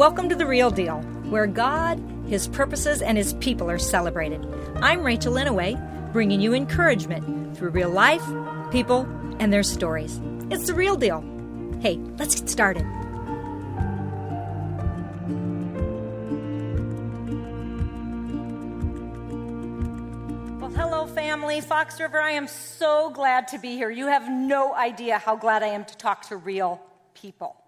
Welcome to The Real Deal, where God, His purposes, and His people are celebrated. I'm Rachel Inouye, bringing you encouragement through real life, people, and their stories. It's The Real Deal. Hey, let's get started. Well, hello, family. Fox River, I am so glad to be here. You have no idea how glad I am to talk to real people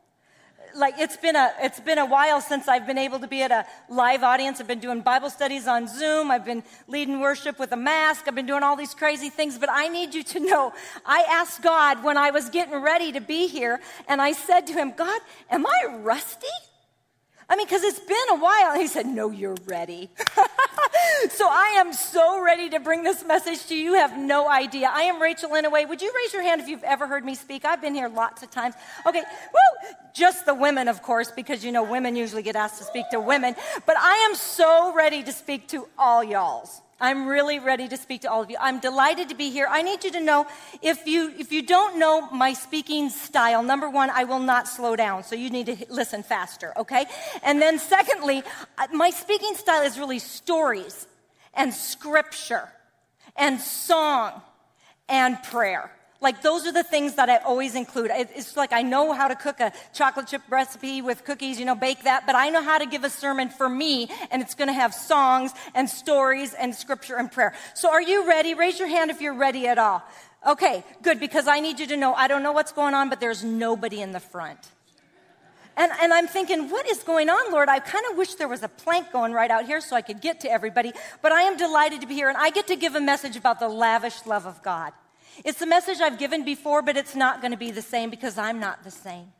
like it's been a it's been a while since I've been able to be at a live audience. I've been doing Bible studies on Zoom. I've been leading worship with a mask. I've been doing all these crazy things, but I need you to know I asked God when I was getting ready to be here and I said to him, "God, am I rusty?" I mean, because it's been a while. He said, No, you're ready. so I am so ready to bring this message to you. You have no idea. I am Rachel Inouye. Would you raise your hand if you've ever heard me speak? I've been here lots of times. Okay, woo! Just the women, of course, because you know women usually get asked to speak to women. But I am so ready to speak to all y'alls. I'm really ready to speak to all of you. I'm delighted to be here. I need you to know if you if you don't know my speaking style, number 1, I will not slow down. So you need to listen faster, okay? And then secondly, uh, my speaking style is really stories and scripture and song and prayer. Like those are the things that I always include. It's like I know how to cook a chocolate chip recipe with cookies, you know, bake that, but I know how to give a sermon for me and it's going to have songs and stories and scripture and prayer. So are you ready? Raise your hand if you're ready at all. Okay, good, because I need you to know I don't know what's going on, but there's nobody in the front. And, and, I'm thinking, what is going on, Lord? I kind of wish there was a plank going right out here so I could get to everybody, but I am delighted to be here and I get to give a message about the lavish love of God. It's the message I've given before, but it's not going to be the same because I'm not the same.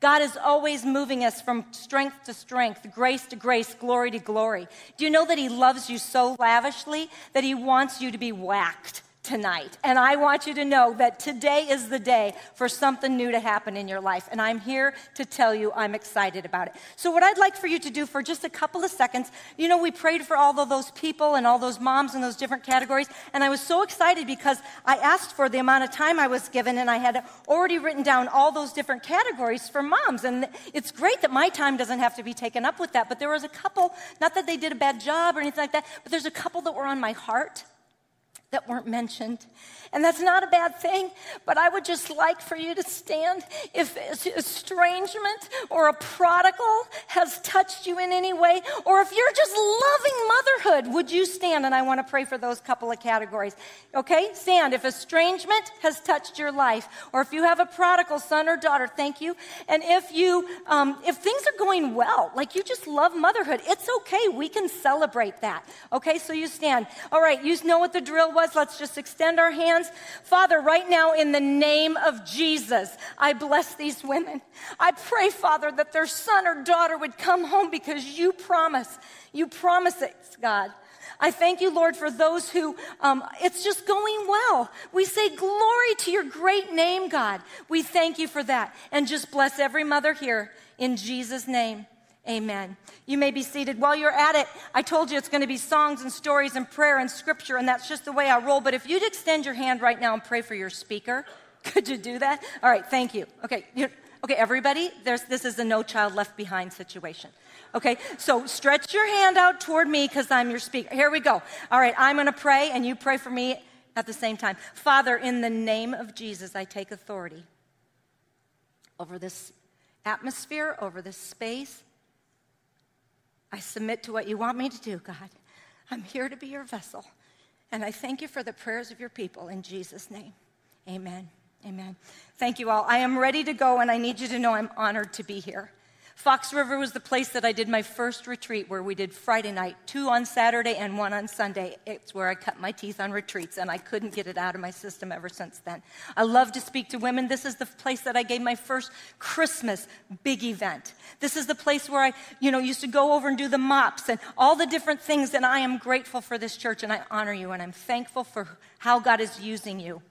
God is always moving us from strength to strength, grace to grace, glory to glory. Do you know that He loves you so lavishly that He wants you to be whacked? Tonight. And I want you to know that today is the day for something new to happen in your life. And I'm here to tell you I'm excited about it. So, what I'd like for you to do for just a couple of seconds, you know, we prayed for all of those people and all those moms in those different categories. And I was so excited because I asked for the amount of time I was given, and I had already written down all those different categories for moms. And it's great that my time doesn't have to be taken up with that. But there was a couple, not that they did a bad job or anything like that, but there's a couple that were on my heart that weren't mentioned. And that's not a bad thing, but I would just like for you to stand. If estrangement or a prodigal has touched you in any way, or if you're just loving motherhood, would you stand? And I want to pray for those couple of categories. Okay? Stand. If estrangement has touched your life, or if you have a prodigal son or daughter, thank you. And if you, um, if things are going well, like you just love motherhood, it's okay. We can celebrate that. Okay? So you stand. All right. You know what the drill was. Let's just extend our hands hands. Father, right now, in the name of Jesus, I bless these women. I pray, Father, that their son or daughter would come home because you promise, you promise it, God. I thank you, Lord, for those who um, it's just going well. We say glory to your great name, God. We thank you for that. And just bless every mother here in Jesus' name. Amen. You may be seated. While you're at it, I told you it's going to be songs and stories and prayer and scripture, and that's just the way I roll. But if you'd extend your hand right now and pray for your speaker, could you do that? All right, thank you. Okay, okay, everybody, this is a no child left behind situation. Okay, so stretch your hand out toward me because I'm your speaker. Here we go. All right, I'm going to pray, and you pray for me at the same time. Father, in the name of Jesus, I take authority over this atmosphere, over this space I submit to what you want me to do, God. I'm here to be your vessel. And I thank you for the prayers of your people in Jesus' name. Amen. Amen. Thank you all. I am ready to go, and I need you to know I'm honored to be here. Fox River was the place that I did my first retreat where we did Friday night, two on Saturday and one on Sunday. It's where I cut my teeth on retreats, and I couldn't get it out of my system ever since then. I love to speak to women. This is the place that I gave my first Christmas big event. This is the place where I, you know, used to go over and do the MOPS and all the different things, and I am grateful for this church, and I honor you, and I'm thankful for how God is using you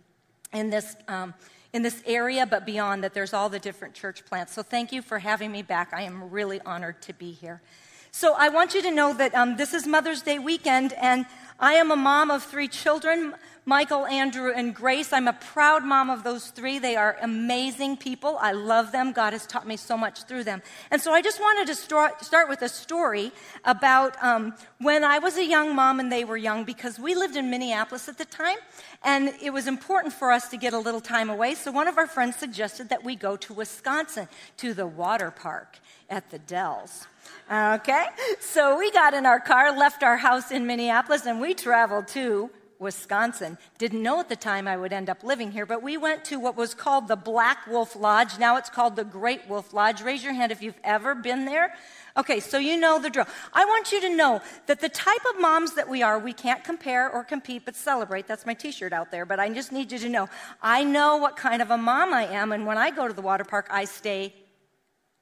in this. Um, in this area, but beyond that, there's all the different church plants. So thank you for having me back. I am really honored to be here. So I want you to know that um, this is Mother's Day weekend, and I am a mom of three children. Michael, Andrew, and Grace. I'm a proud mom of those three. They are amazing people. I love them. God has taught me so much through them. And so I just wanted to start, with a story about um, when I was a young mom and they were young because we lived in Minneapolis at the time and it was important for us to get a little time away. So one of our friends suggested that we go to Wisconsin to the water park at the Dells. Okay? So we got in our car, left our house in Minneapolis, and we traveled to Wisconsin. Didn't know at the time I would end up living here, but we went to what was called the Black Wolf Lodge. Now it's called the Great Wolf Lodge. Raise your hand if you've ever been there. Okay, so you know the drill. I want you to know that the type of moms that we are, we can't compare or compete, but celebrate. That's my t shirt out there, but I just need you to know I know what kind of a mom I am, and when I go to the water park, I stay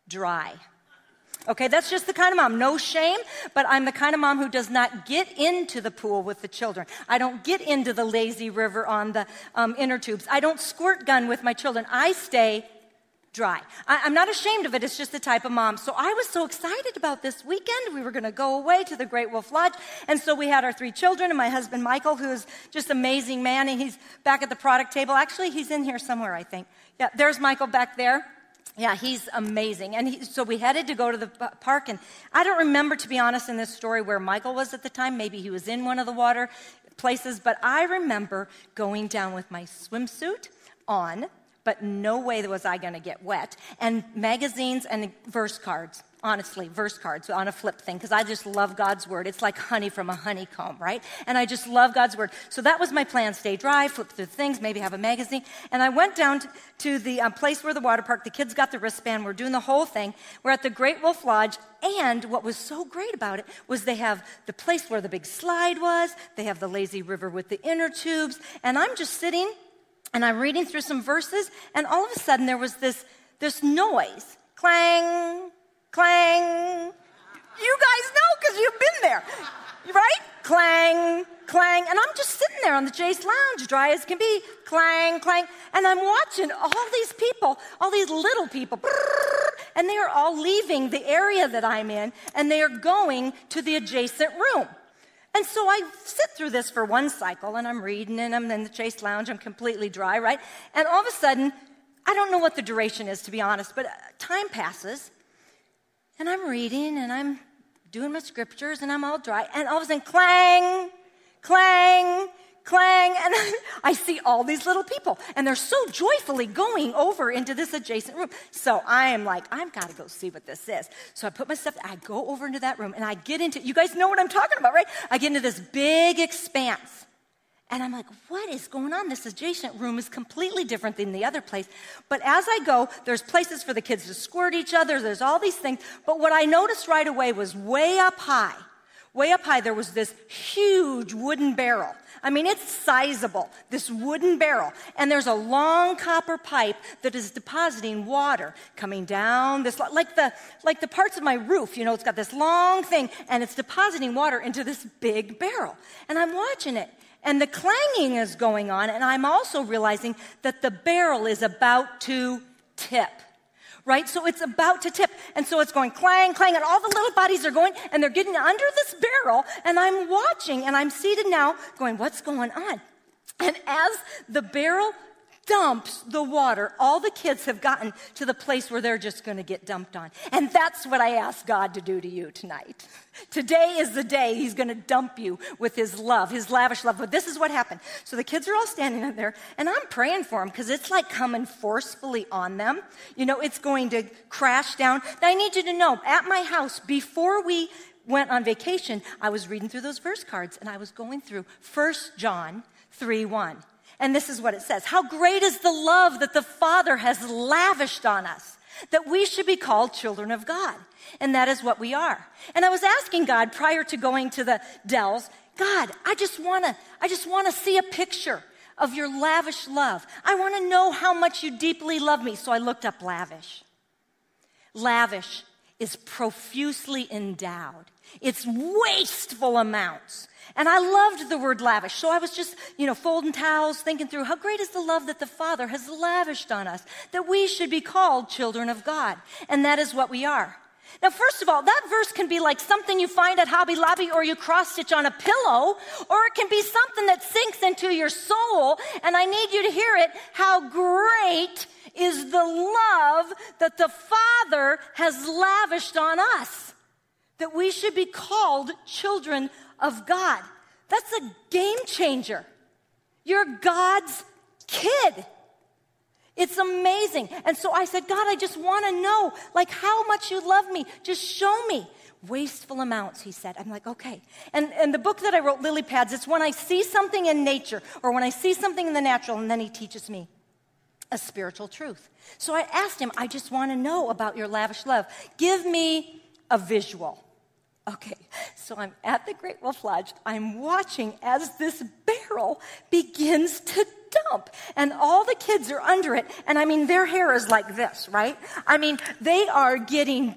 dry. Okay, that's just the kind of mom. No shame, but I'm the kind of mom who does not get into the pool with the children. I don't get into the lazy river on the um, inner tubes. I don't squirt gun with my children. I stay dry. I, am not ashamed of it. It's just the type of mom. So I was so excited about this weekend. We were going to go away to the Great Wolf Lodge. And so we had our three children and my husband, Michael, who is just amazing man. And he's back at the product table. Actually, he's in here somewhere, I think. Yeah, there's Michael back there. Yeah, he's amazing. And he, so we headed to go to the park. And I don't remember, to be honest, in this story where Michael was at the time. Maybe he was in one of the water places. But I remember going down with my swimsuit on, but no way was I going to get wet, and magazines and verse cards honestly, verse cards on a flip thing because I just love God's word. It's like honey from a honeycomb, right? And I just love God's word. So that was my plan stay dry, flip through things, maybe have a magazine. And I went down to, the um, place where the water park, the kids got the wristband, we're doing the whole thing. We're at the Great Wolf Lodge. And what was so great about it was they have the place where the big slide was, they have the lazy river with the inner tubes. And I'm just sitting and I'm reading through some verses, and all of a sudden there was this, this noise clang, clang. You guys know because you've been there, right? Clang, clang. And I'm just sitting there on the Chaise Lounge, dry as can be, clang, clang. And I'm watching all these people, all these little people, and they are all leaving the area that I'm in, and they are going to the adjacent room. And so I sit through this for one cycle, and I'm reading, and I'm in the Chase Lounge, I'm completely dry, right? And all of a sudden, I don't know what the duration is, to be honest, but uh, time passes, and I'm reading and I'm doing my scriptures and I'm all dry. And all of a sudden, clang, clang, clang. And I see all these little people and they're so joyfully going over into this adjacent room. So I am like, I've got to go see what this is. So I put my stuff, I go over into that room and I get into, you guys know what I'm talking about, right? I get into this big expanse. And I'm like, what is going on? This adjacent room is completely different than the other place. But as I go, there's places for the kids to squirt each other, there's all these things. But what I noticed right away was way up high, way up high, there was this huge wooden barrel. I mean, it's sizable, this wooden barrel. And there's a long copper pipe that is depositing water coming down this, like the, like the parts of my roof, you know, it's got this long thing and it's depositing water into this big barrel. And I'm watching it and the clanging is going on, and I'm also realizing that the barrel is about to tip. Right? So it's about to tip. And so it's going clang, clang, and all the little bodies are going, and they're getting under this barrel, and I'm watching, and I'm seated now going, what's going on? And as the barrel dumps the water. All the kids have gotten to the place where they're just going to get dumped on. And that's what I ask God to do to you tonight. Today is the day He's going to dump you with His love, His lavish love. But this is what happened. So the kids are all standing up there, and I'm praying for them because it's like coming forcefully on them. You know, it's going to crash down. Now, I need you to know at my house, before we went on vacation, I was reading through those verse cards and I was going through 1 John 3 1. And this is what it says How great is the love that the Father has lavished on us, that we should be called children of God. And that is what we are. And I was asking God prior to going to the Dells, God, I just wanna, I just wanna see a picture of your lavish love. I wanna know how much you deeply love me. So I looked up lavish. Lavish is profusely endowed. It's wasteful amounts. And I loved the word lavish. So I was just, you know, folding towels, thinking through how great is the love that the Father has lavished on us, that we should be called children of God. And that is what we are. Now, first of all, that verse can be like something you find at Hobby Lobby or you cross stitch on a pillow, or it can be something that sinks into your soul. And I need you to hear it. How great is the love that the Father has lavished on us, that we should be called children of God. That's a game changer. You're God's kid. It's amazing. And so I said, God, I just want to know, like, how much you love me. Just show me. Wasteful amounts, he said. I'm like, okay. And, and the book that I wrote, Lily Pads, it's when I see something in nature or when I see something in the natural, and then he teaches me a spiritual truth. So I asked him, I just want to know about your lavish love. Give me a visual. Okay, so I'm at the Great Wolf Lodge. I'm watching as this barrel begins to dump, and all the kids are under it. And I mean, their hair is like this, right? I mean, they are getting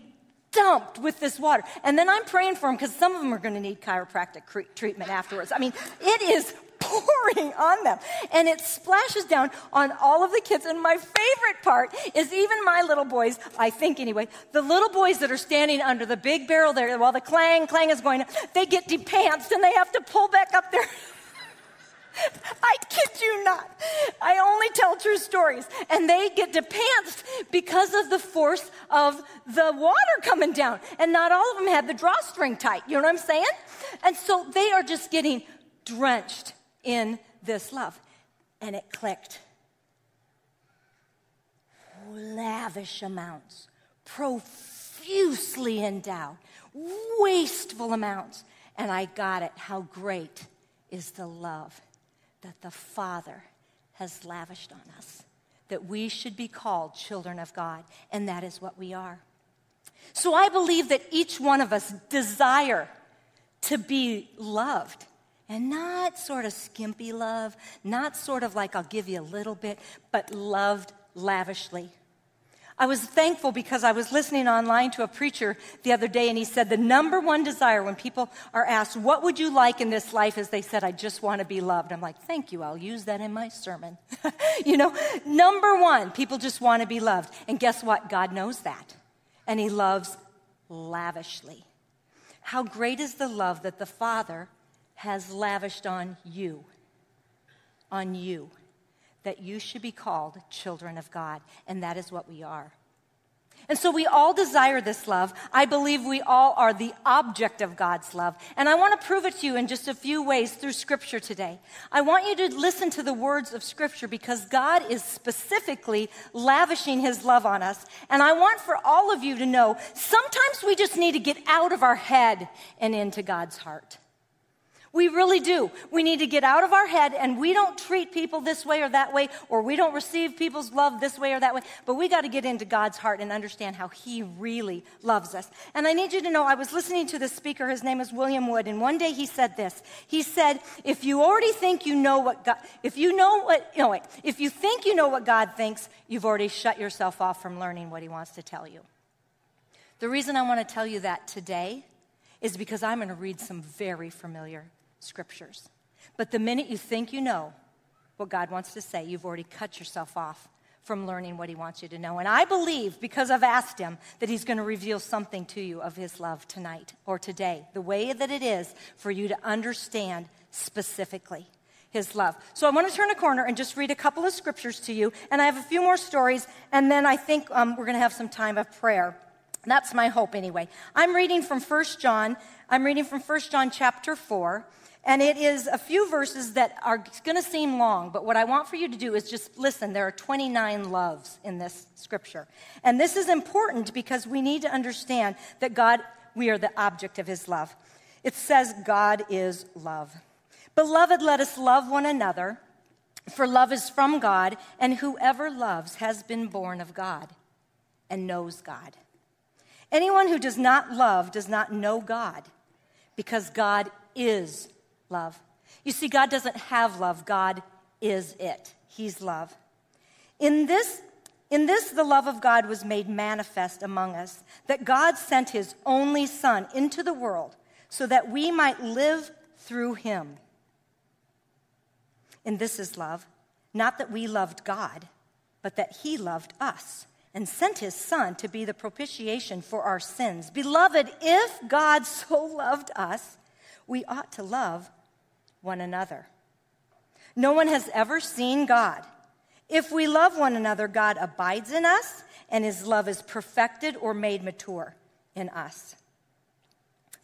dumped with this water. And then I'm praying for them because some of them are going to need chiropractic cre- treatment afterwards. I mean, it is pouring on them. And it splashes down on all of the kids. And my favorite part is even my little boys, I think anyway, the little boys that are standing under the big barrel there while the clang, clang is going, they get depantsed and they have to pull back up their. I kid you not. I only tell true stories. And they get depantsed because of the force of the water coming down. And not all of them had the drawstring tight. You know what I'm saying? And so they are just getting drenched in this love. And it clicked. Lavish amounts, profusely endowed, wasteful amounts. And I got it. How great is the love that the Father has lavished on us, that we should be called children of God, and that is what we are. So I believe that each one of us desire to be loved and not sort of skimpy love, not sort of like I'll give you a little bit, but loved lavishly. I was thankful because I was listening online to a preacher the other day, and he said the number one desire when people are asked, What would you like in this life? is they said, I just want to be loved. I'm like, Thank you. I'll use that in my sermon. you know, number one, people just want to be loved. And guess what? God knows that. And he loves lavishly. How great is the love that the Father has lavished on you, on you, that you should be called children of God, and that is what we are. And so we all desire this love. I believe we all are the object of God's love. And I want to prove it to you in just a few ways through Scripture today. I want you to listen to the words of Scripture because God is specifically lavishing His love on us. And I want for all of you to know sometimes we just need to get out of our head and into God's heart. We really do. We need to get out of our head and we don't treat people this way or that way, or we don't receive people's love this way or that way, but we got to get into God's heart and understand how He really loves us. And I need you to know, I was listening to this speaker, his name is William Wood, and one day he said this. He said, if you already think you know what God, if you know what, no wait, if you think you know what God thinks, you've already shut yourself off from learning what He wants to tell you. The reason I want to tell you that today is because I'm going to read some very familiar scriptures. But the minute you think you know what God wants to say, you've already cut yourself off from learning what He wants you to know. And I believe, because I've asked Him, that He's going to reveal something to you of His love tonight or today, the way that it is for you to understand specifically his love. So I want to turn a corner and just read a couple of scriptures to you, and I have a few more stories, and then I think um, we're going to have some time of prayer. That's my hope anyway. I'm reading from 1 John. I'm reading from 1 John chapter 4, and it is a few verses that are going to seem long, but what I want for you to do is just listen. There are 29 loves in this scripture. And this is important because we need to understand that God, we are the object of his love. It says, God is love. Beloved, let us love one another, for love is from God, and whoever loves has been born of God and knows God. Anyone who does not love does not know God, because God is love. You see, God doesn't have love, God is it. He's love. In this, in this, the love of God was made manifest among us, that God sent his only Son into the world so that we might live through him. And this is love, not that we loved God, but that he loved us and sent his Son to be the propitiation for our sins. Beloved, if God so loved us, we ought to love one another. No one has ever seen God. If we love one another, God abides in us, and his love is perfected or made mature in us.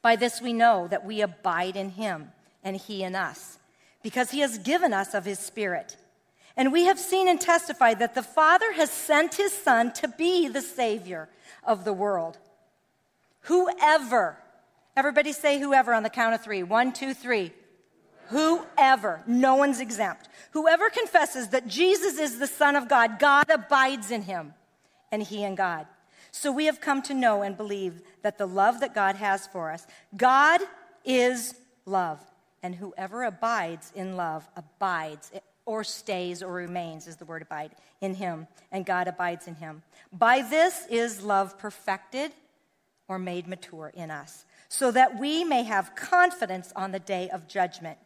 By this we know that we abide in him, and he in us, because he has given us of his Spirit. And we have seen and testified that the Father has sent his Son to be the Savior of the world. Whoever, everybody say whoever on the count of three. One, two, three. Whoever, no one's exempt. Whoever confesses that Jesus is the Son of God, God abides in him, and he in God. So we have come to know and believe that the love that God has for us, God is love. And whoever abides in love abides or stays or remains, is the word abide, in him, and God abides in him. By this is love perfected or made mature in us, so that we may have confidence on the day of judgment.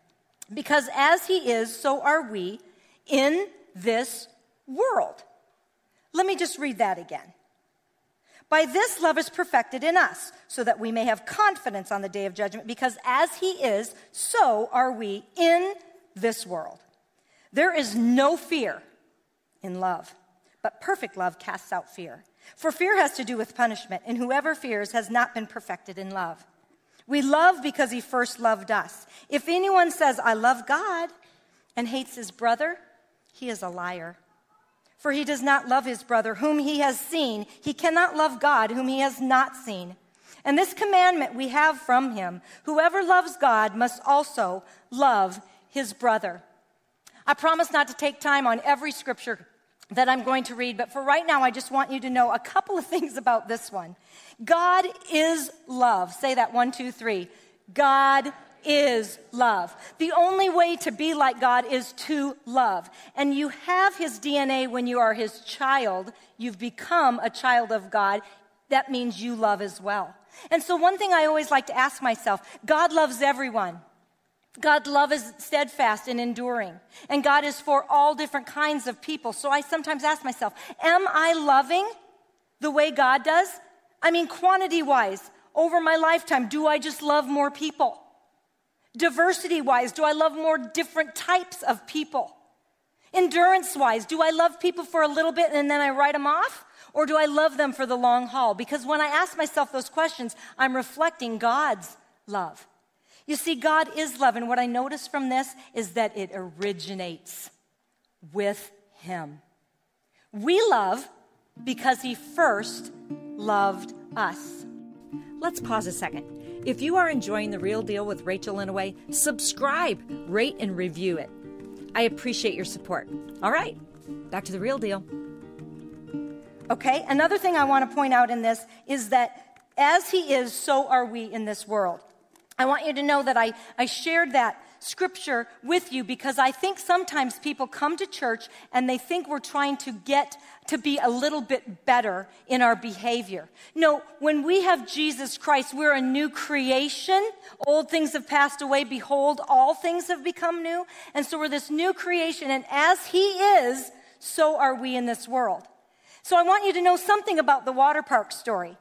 Because as he is, so are we in this world. Let me just read that again. By this love is perfected in us, so that we may have confidence on the day of judgment, because as he is, so are we in this world. There is no fear in love, but perfect love casts out fear. For fear has to do with punishment, and whoever fears has not been perfected in love. We love because he first loved us. If anyone says, I love God, and hates his brother, he is a liar. For he does not love his brother whom he has seen. He cannot love God whom he has not seen. And this commandment we have from him whoever loves God must also love his brother. I promise not to take time on every scripture that I'm going to read, but for right now, I just want you to know a couple of things about this one. God is love. Say that one, two, three. God is love. The only way to be like God is to love. And you have his DNA when you are his child. You've become a child of God. That means you love as well. And so, one thing I always like to ask myself God loves everyone. God's love is steadfast and enduring. And God is for all different kinds of people. So I sometimes ask myself, am I loving the way God does? I mean, quantity wise, over my lifetime, do I just love more people? Diversity wise, do I love more different types of people? Endurance wise, do I love people for a little bit and then I write them off? Or do I love them for the long haul? Because when I ask myself those questions, I'm reflecting God's love. You see, God is love. And what I notice from this is that it originates with Him. We love because He first loved us. Let's pause a second. If you are enjoying The Real Deal with Rachel Inouye, subscribe, rate, and review it. I appreciate your support. All right, back to The Real Deal. Okay, another thing I want to point out in this is that as He is, so are we in this world. I want you to know that I, I shared that scripture with you because I think sometimes people come to church and they think we're trying to get to be a little bit better in our behavior. No, when we have Jesus Christ, we're a new creation. Old things have passed away. Behold, all things have become new. And so we're this new creation. And as He is, so are we in this world. So I want you to know something about the water park story.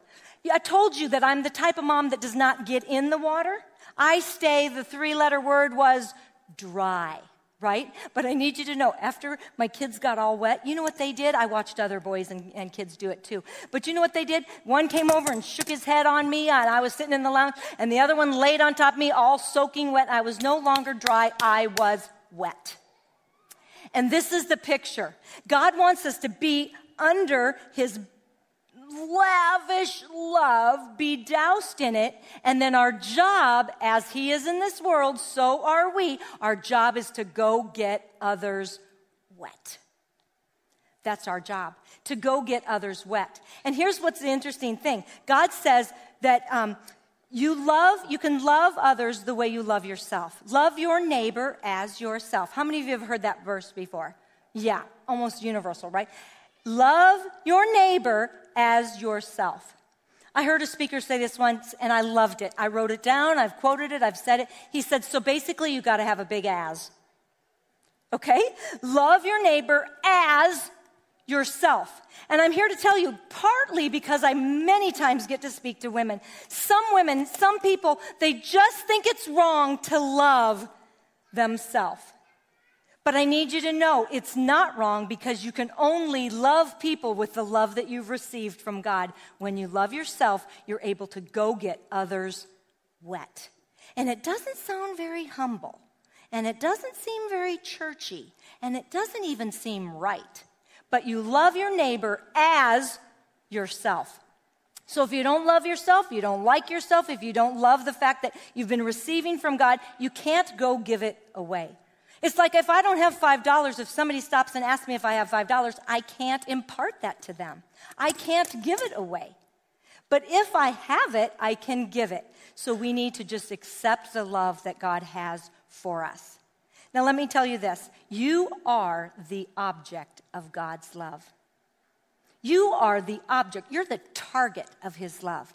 I told you that I'm the type of mom that does not get in the water. I stay, the three letter word was dry, right? But I need you to know, after my kids got all wet, you know what they did? I watched other boys and, and kids do it too. But you know what they did? One came over and shook his head on me, and I was sitting in the lounge, and the other one laid on top of me, all soaking wet. I was no longer dry, I was wet. And this is the picture. God wants us to be under his lavish love be doused in it. And then our job, as He is in this world, so are we. Our job is to go get others wet. That's our job, to go get others wet. And here's what's the interesting thing God says that um, you love, you can love others the way you love yourself. Love your neighbor as yourself. How many of you have heard that verse before? Yeah, almost universal, right? Love your neighbor as yourself. I heard a speaker say this once and I loved it. I wrote it down, I've quoted it, I've said it. He said, So basically, you got to have a big as. Okay? Love your neighbor as yourself. And I'm here to tell you, partly because I many times get to speak to women. Some women, some people, they just think it's wrong to love themselves. But I need you to know it's not wrong because you can only love people with the love that you've received from God. When you love yourself, you're able to go get others wet. And it doesn't sound very humble, and it doesn't seem very churchy, and it doesn't even seem right. But you love your neighbor as yourself. So if you don't love yourself, you don't like yourself, if you don't love the fact that you've been receiving from God, you can't go give it away. It's like if I don't have $5, if somebody stops and asks me if I have $5, I can't impart that to them. I can't give it away. But if I have it, I can give it. So we need to just accept the love that God has for us. Now, let me tell you this you are the object of God's love. You are the object, you're the target of His love.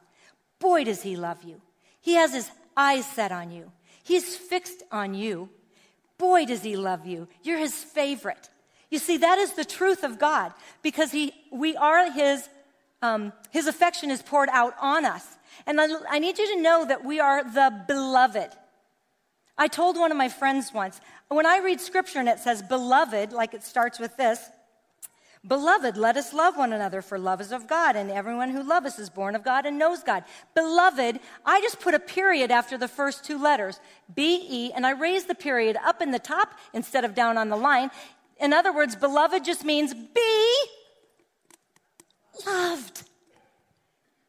Boy, does He love you. He has His eyes set on you, He's fixed on you. Boy, does he love you. You're his favorite. You see, that is the truth of God because he, we are his, um, his affection is poured out on us. And I, I need you to know that we are the beloved. I told one of my friends once, when I read scripture and it says beloved, like it starts with this, Beloved, let us love one another, for love is of God, and everyone who loves us is born of God and knows God. Beloved, I just put a period after the first two letters, B E, and I raised the period up in the top instead of down on the line. In other words, beloved just means be loved.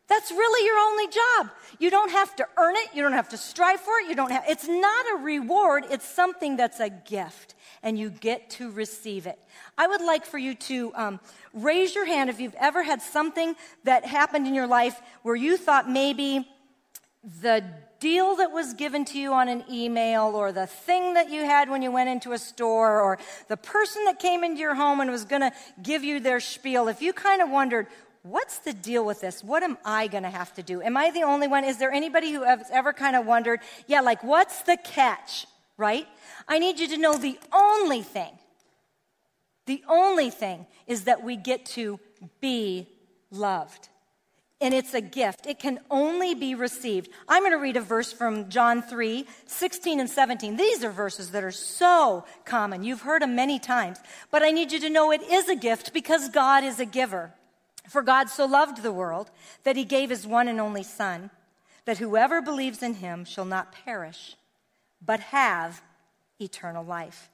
That's really your only job. You don't have to earn it, you don't have to strive for it, you don't have it's not a reward, it's something that's a gift and you get to receive it. I would like for you to um, raise your hand if you've ever had something that happened in your life where you thought maybe the deal that was given to you on an email or the thing that you had when you went into a store or the person that came into your home and was going to give you their spiel, if you kind of wondered, what's the deal with this? What am I going to have to do? Am I the only one? Is there anybody who has ever kind of wondered, yeah, like what's the catch, right? I need you to know the only thing, the only thing is that we get to be loved. And it's a gift. It can only be received. I'm going to read a verse from John 3 16 and 17. These are verses that are so common. You've heard them many times. But I need you to know it is a gift because God is a giver. For God so loved the world that he gave his one and only Son, that whoever believes in him shall not perish, but have eternal life.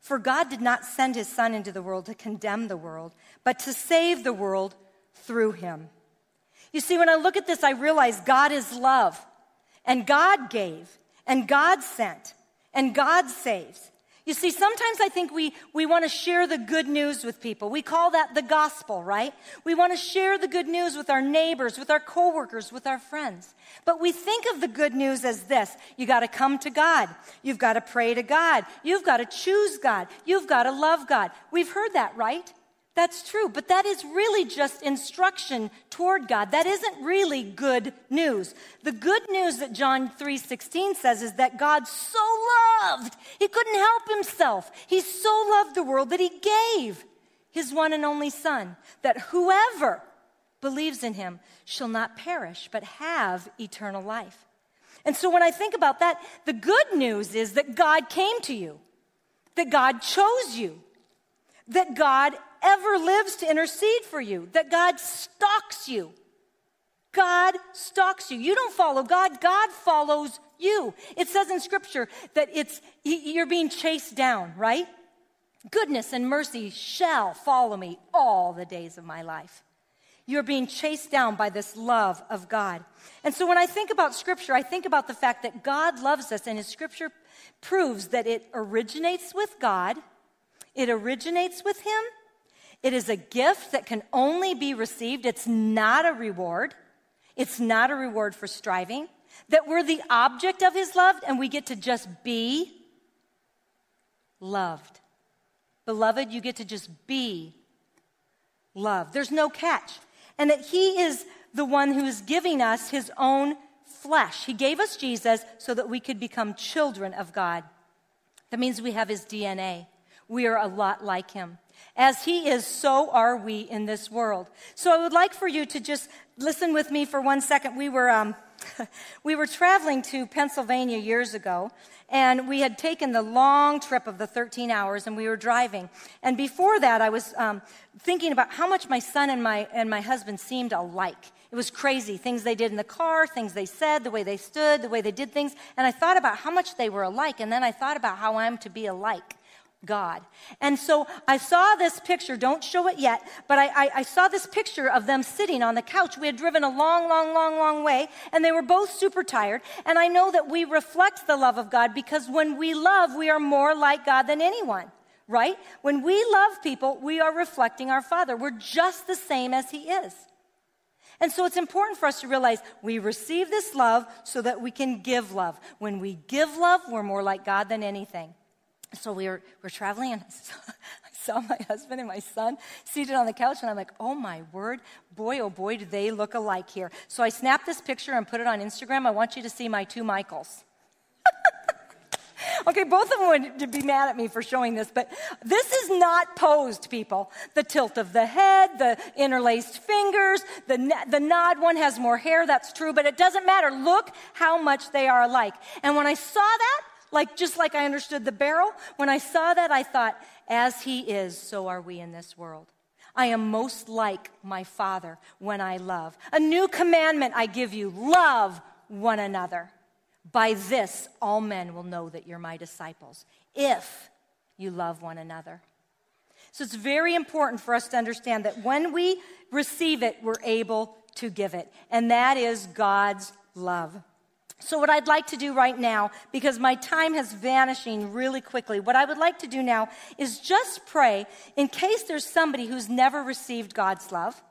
For God did not send his Son into the world to condemn the world, but to save the world through him. You see, when I look at this, I realize God is love, and God gave, and God sent, and God saves. You see, sometimes I think we, we want to share the good news with people. We call that the gospel, right? We want to share the good news with our neighbors, with our coworkers, with our friends. But we think of the good news as this. You got to come to God. You've got to pray to God. You've got to choose God. You've got to love God. We've heard that, right? That's true, but that is really just instruction toward God. That isn't really good news. The good news that John 3:16 says is that God so loved, he couldn't help himself. He so loved the world that he gave his one and only son that whoever believes in him shall not perish but have eternal life. And so when I think about that, the good news is that God came to you. That God chose you. That God ever lives to intercede for you, that God stalks you. God stalks you. You don't follow God, God follows you. It says in Scripture that it's, you're being chased down, right? Goodness and mercy shall follow me all the days of my life. You're being chased down by this love of God. And so when I think about Scripture, I think about the fact that God loves us, and His Scripture proves that it originates with God, it originates with Him, it is a gift that can only be received. It's not a reward. It's not a reward for striving. That we're the object of His love and we get to just be loved. Beloved, you get to just be loved. There's no catch. And that He is the one who is giving us His own flesh. He gave us Jesus so that we could become children of God. That means we have His DNA. We are a lot like him. As he is, so are we in this world. So I would like for you to just listen with me for one second. We were, um, we were traveling to Pennsylvania years ago, and we had taken the long trip of the 13 hours, and we were driving. And before that, I was um, thinking about how much my son and my, and my husband seemed alike. It was crazy. Things they did in the car, things they said, the way they stood, the way they did things. And I thought about how much they were alike. And then I thought about how I'm to be alike. God. And so I saw this picture, don't show it yet, but I, I, I, saw this picture of them sitting on the couch. We had driven a long, long, long, long way, and they were both super tired. And I know that we reflect the love of God because when we love, we are more like God than anyone, right? When we love people, we are reflecting our Father. We're just the same as He is. And so it's important for us to realize we receive this love so that we can give love. When we give love, we're more like God than anything. So we were, we traveling, and I saw, I saw my husband and my son seated on the couch, and I'm like, oh my word, boy, oh boy, do they look alike here. So I snapped this picture and put it on Instagram. I want you to see my two Michaels. Okay, both of them would be mad at me for showing this, but this is not posed, people. The tilt of the head, the interlaced fingers, the, the nod one has more hair, that's true, but it doesn't matter. Look how much they are alike. And when I saw that, like just like I understood the barrel, when I saw that, I thought, as he is, so are we in this world. I am most like my Father when I love. A new commandment I give you love one another. By this, all men will know that you're my disciples, if you love one another. So it's very important for us to understand that when we receive it, we're able to give it. And that is God's love. So, what I'd like to do right now, because my time has vanishing really quickly, what I would like to do now is just pray in case there's somebody who's never received God's love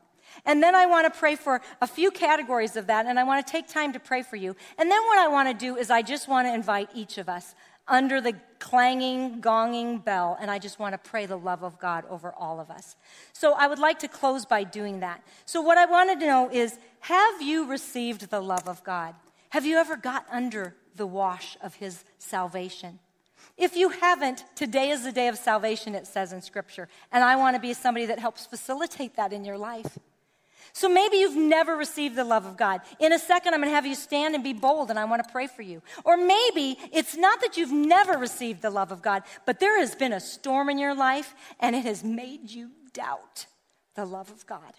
and then I want to pray for a few categories of that, and I want to take time to pray for you. And then what I want to do is I just want to invite each of us under the clanging, gonging bell, and I just want to pray the love of God over all of us. So I would like to close by doing that. So, what I wanted to know is have you received the love of God? Have you ever got under the wash of His salvation? If you haven't, today is the day of salvation, it says in Scripture. And I want to be somebody that helps facilitate that in your life. So maybe you've never received the love of God. In a second, I'm going to have you stand and be bold, and I want to pray for you. Or maybe it's not that you've never received the love of God, but there has been a storm in your life, and it has made you doubt the love of God.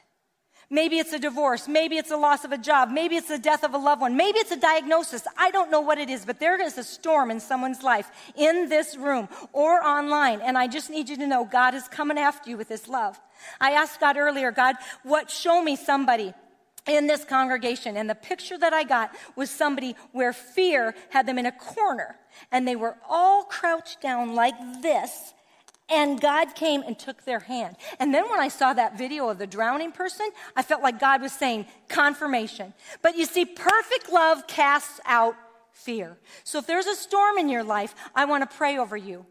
Maybe it's a divorce. Maybe it's a loss of a job. Maybe it's the death of a loved one. Maybe it's a diagnosis. I don't know what it is, but there is a storm in someone's life in this room or online. And I just need you to know God is coming after you with his love. I asked God earlier, God, what, show me somebody in this congregation. And the picture that I got was somebody where fear had them in a corner and they were all crouched down like this and God came and took their hand. And then when I saw that video of the drowning person, I felt like God was saying, confirmation. But you see, perfect love casts out fear. So if there's a storm in your life, I want to pray over you.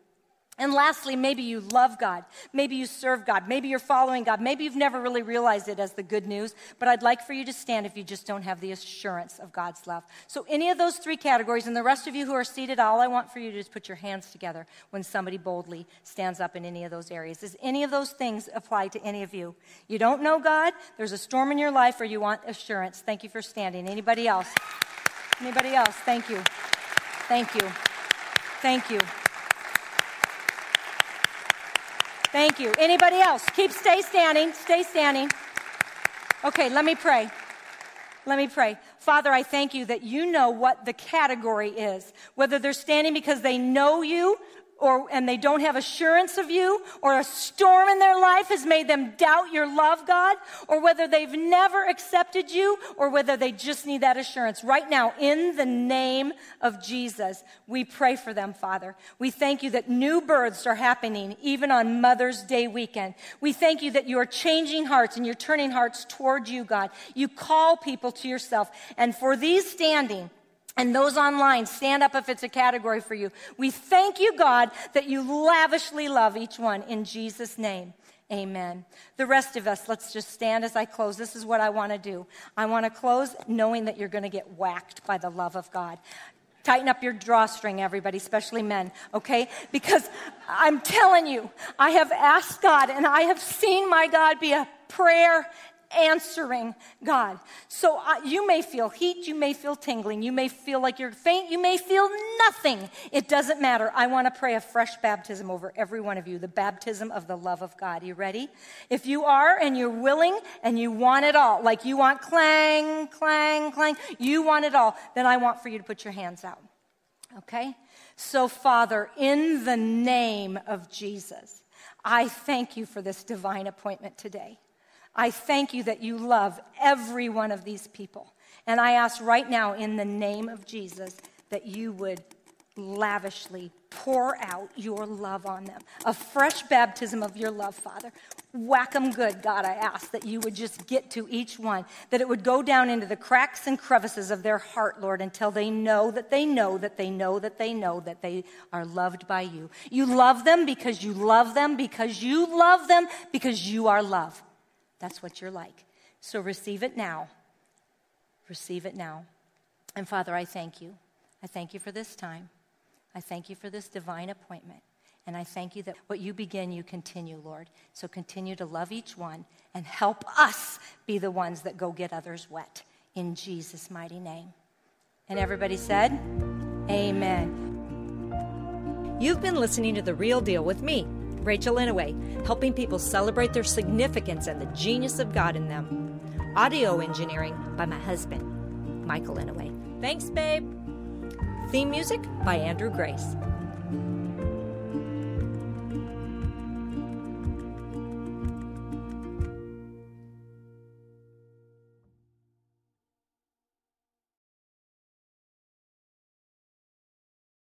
And lastly, maybe you love God. Maybe you serve God. Maybe you're following God. Maybe you've never really realized it as the good news, but I'd like for you to stand if you just don't have the assurance of God's love. So, any of those three categories, and the rest of you who are seated, all I want for you to is put your hands together when somebody boldly stands up in any of those areas. Does any of those things apply to any of you? You don't know God, there's a storm in your life, or you want assurance. Thank you for standing. Anybody else? Anybody else? Thank you. Thank you. Thank you. Thank you. Anybody else? Keep stay standing. Stay standing. Okay, let me pray. Let me pray. Father, I thank you that you know what the category is. Whether they're standing because they know you or, and they don't have assurance of you, or a storm in their life has made them doubt your love, God, or whether they've never accepted you, or whether they just need that assurance. Right now, in the name of Jesus, we pray for them, Father. We thank you that new births are happening even on Mother's Day weekend. We thank you that you are changing hearts and you're turning hearts toward you, God. You call people to yourself. And for these standing, and those online, stand up if it's a category for you. We thank you, God, that you lavishly love each one in Jesus' name. Amen. The rest of us, let's just stand as I close. This is what I want to do. I want to close knowing that you're going to get whacked by the love of God. Tighten up your drawstring, everybody, especially men, okay? Because I'm telling you, I have asked God and I have seen my God be a prayer answering God. So uh, you may feel heat, you may feel tingling, you may feel like you're faint, you may feel nothing. It doesn't matter. I want to pray a fresh baptism over every one of you, the baptism of the love of God. You ready? If you are and you're willing and you want it all, like you want clang, clang, clang, you want it all, then I want for you to put your hands out. Okay? So, Father, in the name of Jesus, I thank you for this divine appointment today. I thank you that you love every one of these people. And I ask right now, in the name of Jesus, that you would lavishly pour out your love on them. A fresh baptism of your love, Father. Whack them good, God, I ask that you would just get to each one, that it would go down into the cracks and crevices of their heart, Lord, until they know that they know that they know that they know that they are loved by you. You love them because you love them, because you love them, because you are love. That's what you're like. So receive it now. Receive it now. And Father, I thank you. I thank you for this time. I thank you for this divine appointment. And I thank you that what you begin, you continue, Lord. So continue to love each one and help us be the ones that go get others wet. In Jesus' mighty name. And everybody said, Amen. You've been listening to The Real Deal with me, Rachel Inouye, helping people celebrate their significance and the genius of God in them. Audio engineering by my husband, Michael Inouye. Thanks, babe. Theme music by Andrew Grace.